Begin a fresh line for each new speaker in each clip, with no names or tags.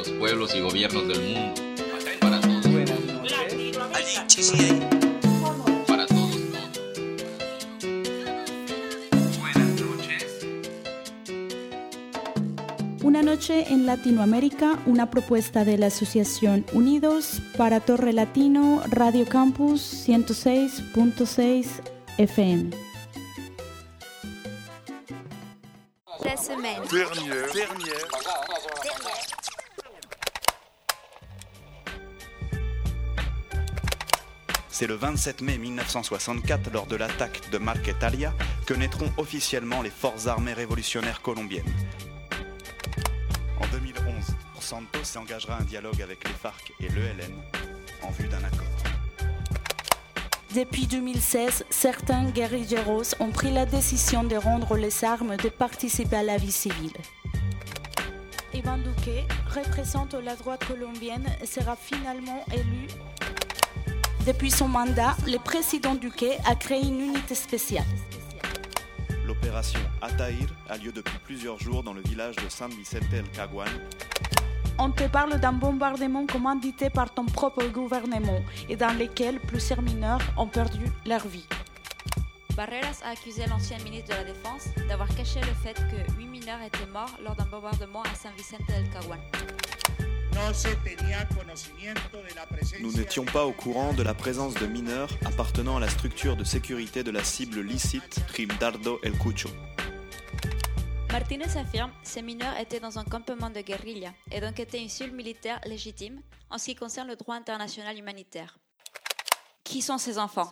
los pueblos y gobiernos del mundo. Para todos. Para todos.
Una noche en Latinoamérica, una propuesta de la Asociación Unidos para Torre Latino, Radio Campus 106.6 FM.
La semaine.
C'est le 27 mai 1964, lors de l'attaque de Marquetalia, que naîtront officiellement les forces armées révolutionnaires colombiennes. En 2011, Santos s'engagera un dialogue avec les FARC et l'ELN en vue d'un accord.
Depuis 2016, certains guerrilleros ont pris la décision de rendre les armes de participer à la vie civile. Ivan Duque représente la droite colombienne et sera finalement élu. Depuis son mandat, le président Duque a créé une unité spéciale.
L'opération Ataïr a lieu depuis plusieurs jours dans le village de San Vicente el Caguan,
On te parle d'un bombardement commandité par ton propre gouvernement et dans lequel plusieurs mineurs ont perdu leur vie.
Barreras a accusé l'ancien ministre de la Défense d'avoir caché le fait que 8 mineurs étaient morts lors d'un bombardement à San Vicente del Caguan.
Nous n'étions pas au courant de la présence de mineurs appartenant à la structure de sécurité de la cible licite Dardo El Cucho.
Martinez affirme que ces mineurs étaient dans un campement de guérilla et donc étaient une cible militaire légitime en ce qui concerne le droit international humanitaire. Qui sont ces enfants?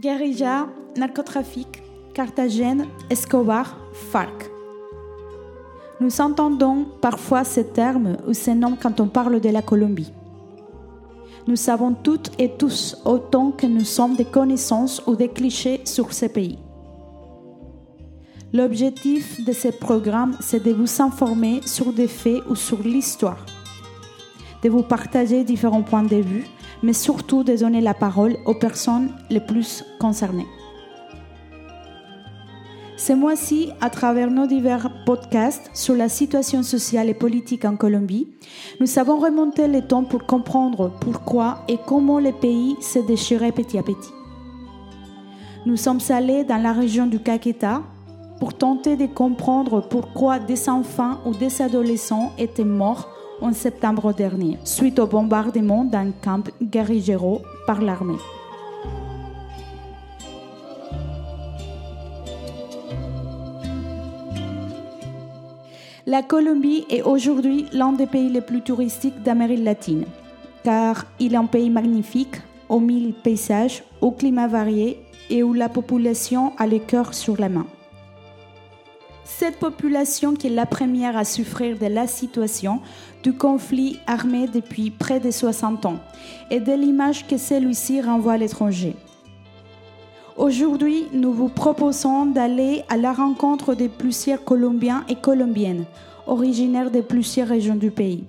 Guérilla, narcotrafic, Carthagène, Escobar, FARC. Nous entendons parfois ces termes ou ces noms quand on parle de la Colombie. Nous savons toutes et tous autant que nous sommes des connaissances ou des clichés sur ces pays. L'objectif de ces programmes, c'est de vous informer sur des faits ou sur l'histoire, de vous partager différents points de vue, mais surtout de donner la parole aux personnes les plus concernées. Ce mois-ci, à travers nos divers podcasts sur la situation sociale et politique en Colombie, nous avons remonté le temps pour comprendre pourquoi et comment le pays s'est déchiré petit à petit. Nous sommes allés dans la région du Caqueta pour tenter de comprendre pourquoi des enfants ou des adolescents étaient morts en septembre dernier, suite au bombardement d'un camp guerrillero par l'armée. La Colombie est aujourd'hui l'un des pays les plus touristiques d'Amérique latine, car il est un pays magnifique, aux mille paysages, au climat varié et où la population a le cœur sur la main. Cette population qui est la première à souffrir de la situation du conflit armé depuis près de 60 ans et de l'image que celui-ci renvoie à l'étranger. Aujourd'hui, nous vous proposons d'aller à la rencontre de plusieurs Colombiens et Colombiennes originaires de plusieurs régions du pays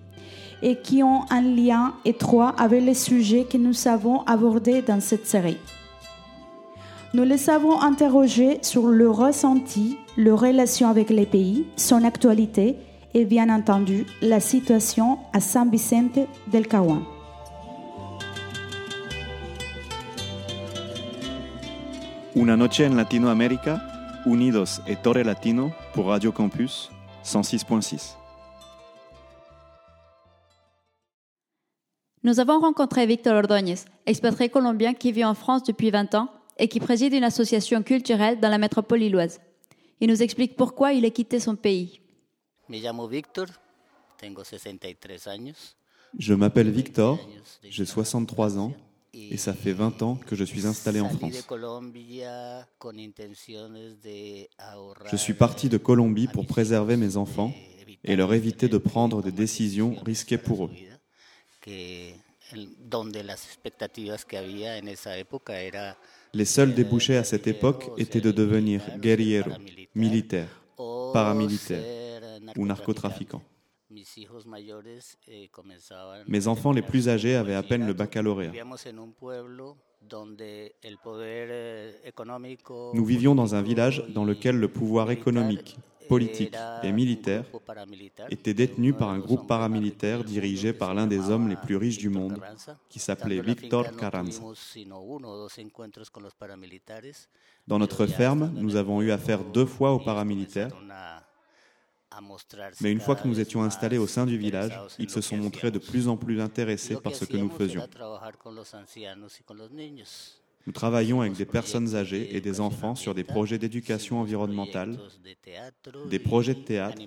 et qui ont un lien étroit avec les sujets que nous avons abordés dans cette série. Nous les avons interrogés sur le ressenti, leur relation avec les pays, son actualité et bien entendu la situation à San Vicente del Caguan.
Una noche en Latinoamérica, Unidos et Torre Latino pour Radio Campus 106.6.
Nous avons rencontré Victor Ordóñez, expatrié colombien qui vit en France depuis 20 ans et qui préside une association culturelle dans la métropole lilloise. Il nous explique pourquoi il a quitté son pays.
Me llamo Víctor, tengo 63 años.
Je m'appelle Victor, j'ai 63 ans et ça fait 20 ans que je suis installé en France. Je suis parti de Colombie pour préserver mes enfants et leur éviter de prendre des décisions risquées pour eux.
Que el- donde las expectativas que había en esa época era
Les seuls débouchés à cette époque étaient de devenir guerriero, militaire, paramilitaire ou narcotrafiquant. Mes enfants les plus âgés avaient à peine le baccalauréat. Nous vivions dans un village dans lequel le pouvoir économique, politique et militaire était détenu par un groupe paramilitaire dirigé par l'un des hommes les plus riches du monde, qui s'appelait Victor Carranza. Dans notre ferme, nous avons eu affaire deux fois aux paramilitaires, mais une fois que nous étions installés au sein du village, ils se sont montrés de plus en plus intéressés par ce que nous faisions. Nous travaillons avec des personnes âgées et des enfants sur des projets d'éducation environnementale, des projets de théâtre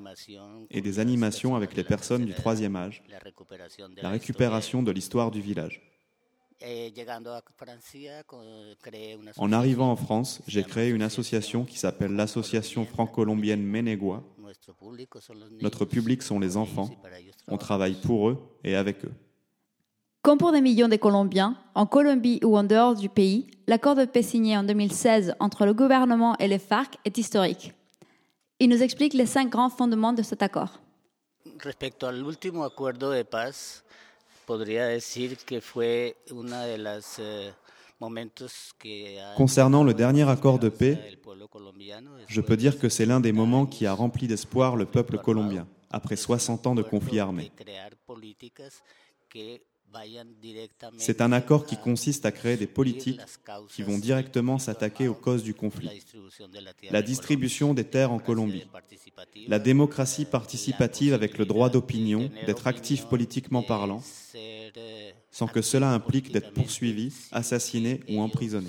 et des animations avec les personnes du troisième âge, la récupération de l'histoire du village. En arrivant en France, j'ai créé une association qui s'appelle l'association franco-colombienne Menegua. Notre public sont les enfants. On travaille pour eux et avec eux.
Comme pour des millions de Colombiens, en Colombie ou en dehors du pays, l'accord de paix signé en 2016 entre le gouvernement et les FARC est historique. Il nous explique les cinq grands fondements de cet accord.
Respecto al último acuerdo de paz, podría decir que fue una de las eh,
Concernant le dernier accord de paix, je peux dire que c'est l'un des moments qui a rempli d'espoir le peuple colombien, après 60 ans de conflit armé. C'est un accord qui consiste à créer des politiques qui vont directement s'attaquer aux causes du conflit. La distribution des terres en Colombie, la démocratie participative avec le droit d'opinion, d'être actif politiquement parlant,
eh,
sans que cela implique d'être poursuivi, assassiné ou emprisonné.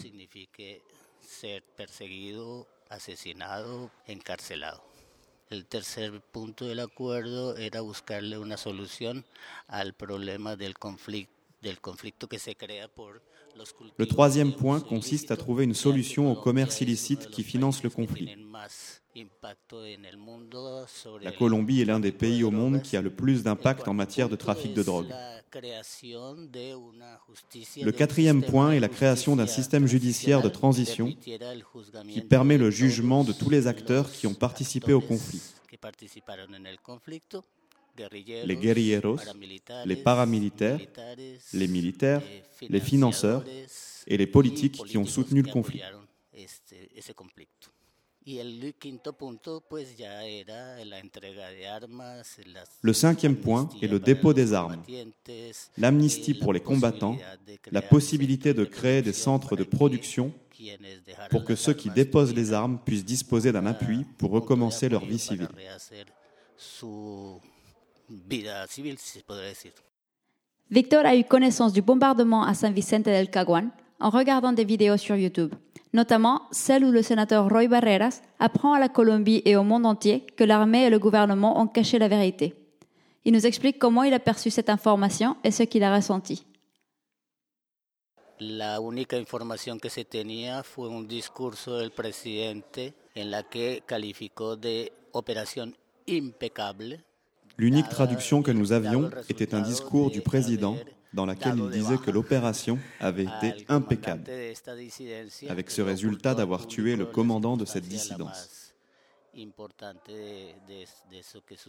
El tercer punto del acuerdo era buscarle una solución al problema del conflicto,
Le troisième point consiste à trouver une solution au commerce illicite qui finance le conflit. La Colombie est l'un des pays au monde qui a le plus d'impact en matière de trafic de drogue. Le quatrième point est la création d'un système judiciaire de transition qui permet le jugement de tous les acteurs qui ont participé au conflit. Les guerrilleros, les paramilitaires, les militaires, les financeurs et les politiques qui ont soutenu le conflit. Le cinquième point est le dépôt des armes, l'amnistie
la
pour les combattants, la possibilité de créer des centres de production pour que ceux qui déposent les armes puissent disposer d'un appui pour recommencer leur vie civile.
Vida civil, si se podría decir.
Victor a eu connaissance du bombardement à San Vicente del Caguán en regardant des vidéos sur YouTube, notamment celle où le sénateur Roy Barreras apprend à la Colombie et au monde entier que l'armée et le gouvernement ont caché la vérité. Il nous explique comment il a perçu cette information et ce qu'il a ressenti.
La única información que se tenía fue un discurso del presidente en la que calificó de operación impecable.
L'unique traduction que nous avions était un discours du président dans lequel il disait que l'opération avait été impeccable, avec ce résultat d'avoir tué le commandant de cette dissidence.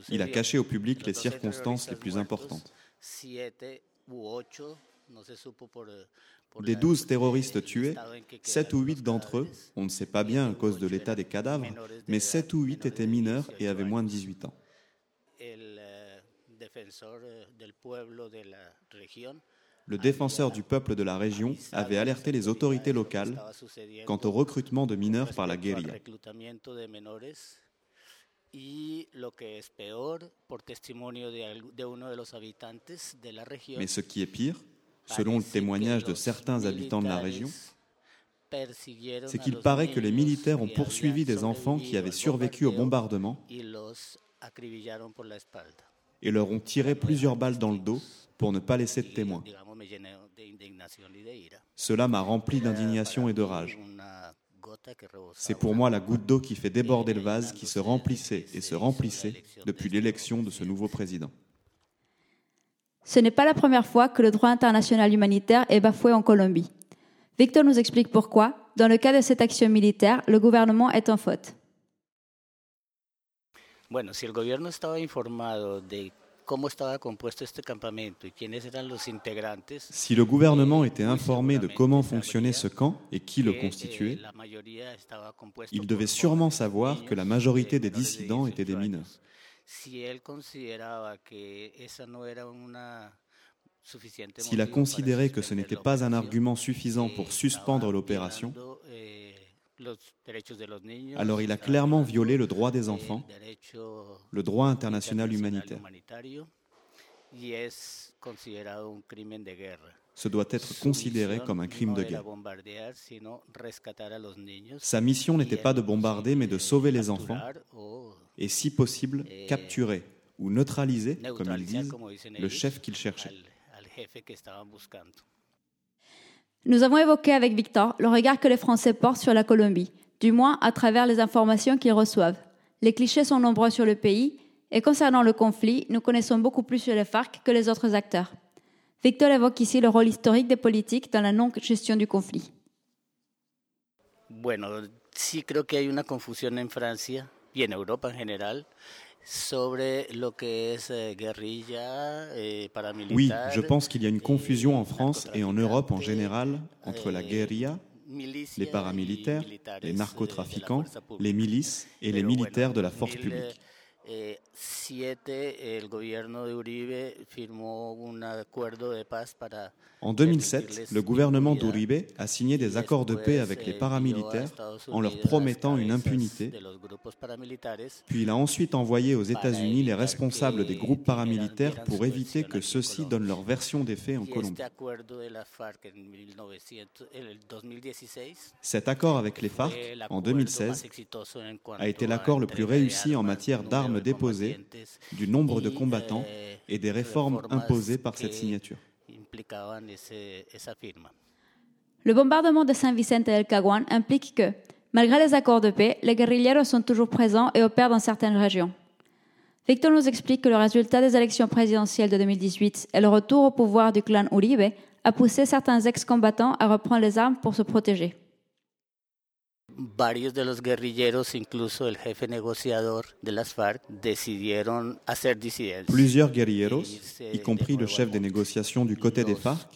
Il a caché au public les
Los 12
circonstances les plus importantes. Des 12 terroristes tués,
estado en que
7
quedaron
ou 8
los
d'entre eux, on ne sait pas bien à cause de l'état des cadavres, mais 7 ou 8 étaient mineurs et avaient moins de 18 ans.
El eh, defensor eh, del pueblo de la región
Le défenseur du peuple de la région avait alerté les autorités locales quant au recrutement de mineurs par la guérilla. Mais ce qui est pire, selon le témoignage de certains habitants de la région, c'est qu'il paraît que les militaires ont poursuivi des enfants qui avaient survécu au bombardement
y los acribillaron por la espalda.
et leur ont tiré plusieurs balles dans le dos pour ne pas laisser de témoins. Cela m'a rempli d'indignation et de rage. C'est pour moi la goutte d'eau qui fait déborder le vase qui se remplissait et se remplissait depuis l'élection de ce nouveau président.
Ce n'est pas la première fois que le droit international humanitaire est bafoué en Colombie. Victor nous explique pourquoi, dans le cas de cette action militaire, le gouvernement est en faute.
Bueno, si el gobierno estaba informado de cómo estaba compuesto este campamento y quiénes eran los integrantes,
Si le gouvernement était informé de comment fonctionnait ce camp et qui le
eh,
constituait,
compuesto
il devait sûrement savoir que la majorité
eh,
des dissidents étaient des
18
mineurs.
años. Si él consideraba que esa no era una suficiente
S'il a considéré que ce n'était pas un argument suffisant
eh,
pour suspendre l'opération, alors il a
estaba
clairement violé le droit des
eh,
enfants,
derecho
le droit international humanitaire. Ce doit être considéré comme un crime de guerre. Sa mission n'était pas de bombarder, mais de sauver les enfants et, si possible,
Eh,
capturer ou neutraliser, comme ils disent, le chef qu'ils cherchaient.
al, al jefe que estaban buscando.
Nous avons évoqué avec Victor le regard que les Français portent sur la Colombie, du moins à travers les informations qu'ils reçoivent. Les clichés sont nombreux sur le pays, et concernant le conflit, nous connaissons beaucoup plus sur les FARC que les autres acteurs. Victor évoque ici le rôle historique des politiques dans la non-gestion du conflit.
Bueno, sí creo que hay una confusión en Francia y en Europa en general sobre lo que es eh, eh,
Oui, je pense qu'il y a une confusion en
eh,
France et en Europe en général entre la guérilla, les paramilitaires, les narcotrafiquants, les milices et les militaires de la force publique.
2007, el gobierno de Uribe firmó un acuerdo de paz para
En 2007, le gouvernement d'Uribe a signé des accords de paix avec les paramilitaires en leur promettant une impunité, puis il a ensuite envoyé aux États-Unis les responsables des groupes paramilitaires pour éviter que ceux-ci donnent leur version des faits en Colombie. Cet accord avec les FARC, en 2016, a été l'accord le plus réussi en matière d'armes déposées, du nombre de combattants et des réformes imposées par cette signature.
Le bombardement de San Vicente del Caguán implique que, malgré les accords de paix, les guerrilleros sont toujours présents et opèrent dans certaines régions. Victor nous explique que le résultat des élections présidentielles de 2018 et le retour au pouvoir du clan Uribe a poussé certains ex-combattants à reprendre les armes pour se protéger.
Varios de los guerrilleros, incluso el jefe negociador de las FARC, decidieron hacer disidencia.
Plusieurs guerrilleros, y compris le chef des négociations du côté des FARC,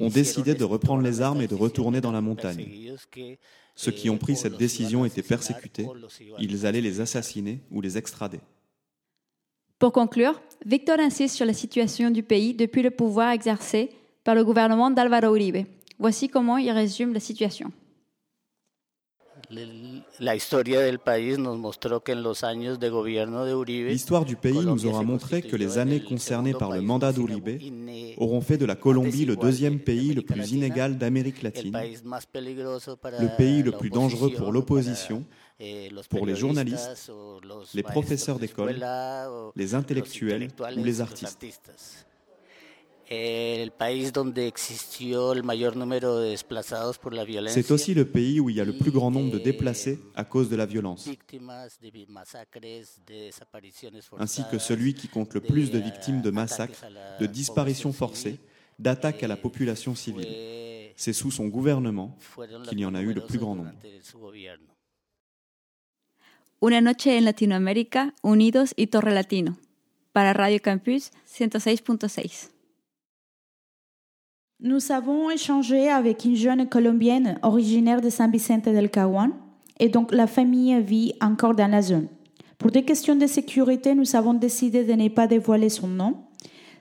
ont décidé de reprendre les armes et de retourner dans la montagne. Ceux qui ont pris cette décision étaient persécutés, ils allaient les assassiner ou les extrader.
Pour conclure, Victor insiste sur la situation du pays depuis le pouvoir exercé par le gouvernement d'Alvaro Uribe. Voici comment il résume la situation.
L'histoire du pays nous aura montré que les années concernées par le mandat d'Uribe auront fait de la Colombie le deuxième
de
pays le plus inégal d'Amérique latine, le pays le plus dangereux pour l'opposition,
eh,
pour les journalistes, les professeurs d'école, les intellectuels ou les artistes. C'est aussi le pays où il y a le plus grand nombre de déplacés à cause de la violence,
víctimas de masacres, de desapariciones
ainsi que celui qui compte le
de,
plus de victimes de massacres, de disparitions forcées, d'attaques à la population civile. C'est sous son gouvernement qu'il y en a eu le plus grand nombre.
Una noche en Latinoamérica, unidos y Torre Latino. Para Radio Campus 106.6.
Nous avons échangé avec une jeune colombienne originaire de San Vicente del Caguán et donc la famille vit encore dans la zone. Pour des questions de sécurité, nous avons décidé de ne pas dévoiler son nom.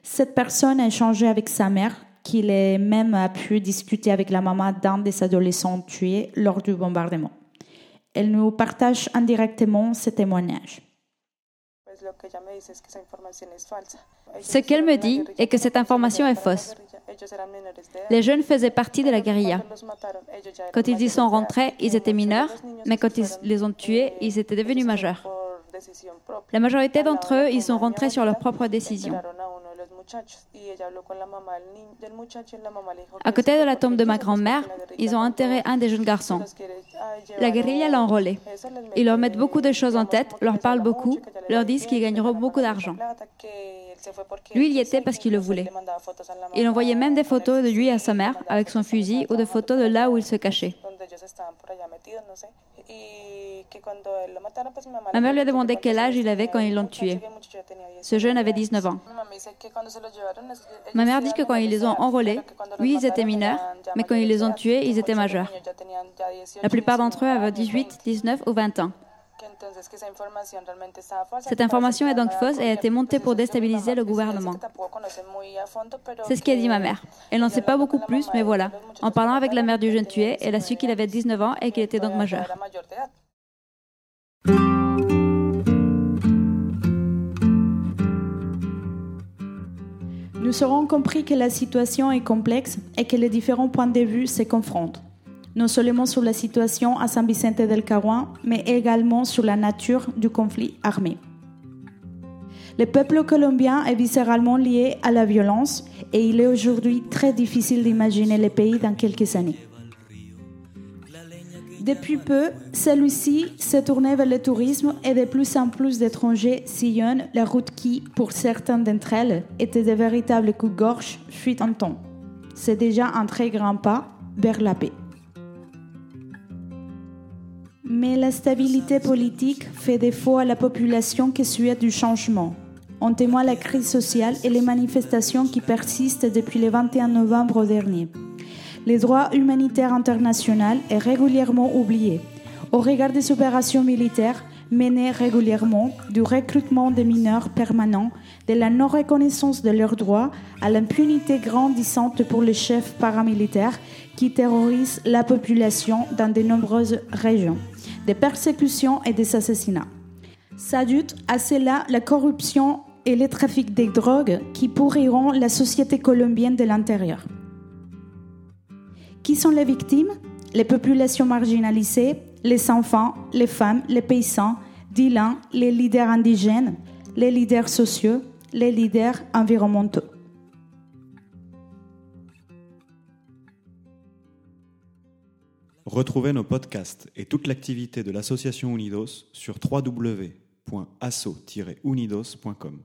Cette personne a échangé avec sa mère, qu'il est même a pu discuter avec la maman d'un des adolescents tués lors du bombardement. Elle nous partage indirectement ce témoignage.
Ce qu'elle me dit est que cette information est fausse. Les jeunes faisaient partie de la guérilla. Quand ils y sont rentrés, ils étaient mineurs, mais quand ils les ont tués, ils étaient devenus majeurs. La majorité d'entre eux, ils sont rentrés sur leur propre décision. À côté de la tombe de ma grand-mère, ils ont enterré un des jeunes garçons. La guérilla l'a enrôlé. Ils leur mettent beaucoup de choses en tête, leur parlent beaucoup, leur disent qu'ils gagneront beaucoup d'argent. Lui, il y était parce qu'il le voulait. Il envoyait même des photos de lui à sa mère avec son fusil ou des photos de là où il se cachait. Ma mère lui a demandé quel âge il avait quand ils l'ont tué. Ce jeune avait 19 ans. Ma mère dit que quand ils les ont enrôlés, oui, ils étaient mineurs, mais quand ils les ont tués, ils étaient majeurs. La plupart d'entre eux avaient 18, 19 ou 20 ans. Cette information est donc fausse et a été montée pour déstabiliser le gouvernement. C'est ce qu'a dit ma mère. Elle n'en sait pas beaucoup plus, mais voilà. En parlant avec la mère du jeune tué, elle a su qu'il avait 19 ans et qu'il était donc majeur.
Nous aurons compris que la situation est complexe et que les différents points de vue se confrontent, non seulement sur la situation à San Vicente del Carouan, mais également sur la nature du conflit armé. Le peuple colombien est viscéralement lié à la violence et il est aujourd'hui très difficile d'imaginer le pays dans quelques années. Depuis peu, celui-ci s'est tourné vers le tourisme et de plus en plus d'étrangers sillonnent la route qui, pour certaines d'entre elles, était de véritables coups de gorge fuite en temps. C'est déjà un très grand pas vers la paix. Mais la stabilité politique fait défaut à la population qui souhaite du changement. En témoigne la crise sociale et les manifestations qui persistent depuis le 21 novembre dernier. Les droits humanitaires internationaux est régulièrement oublié. Au regard des opérations militaires menées régulièrement, du recrutement des mineurs permanents, de la non-reconnaissance de leurs droits à l'impunité grandissante pour les chefs paramilitaires qui terrorisent la population dans de nombreuses régions, des persécutions et des assassinats. S'ajoute à cela la corruption et le trafic des drogues qui pourriront la société colombienne de l'intérieur. Qui sont les victimes? Les populations marginalisées, les enfants, les femmes, les paysans, les leaders indigènes, les leaders sociaux, les leaders environnementaux.
Retrouvez nos podcasts et toute l'activité de l'association Unidos sur www.asso-unidos.com.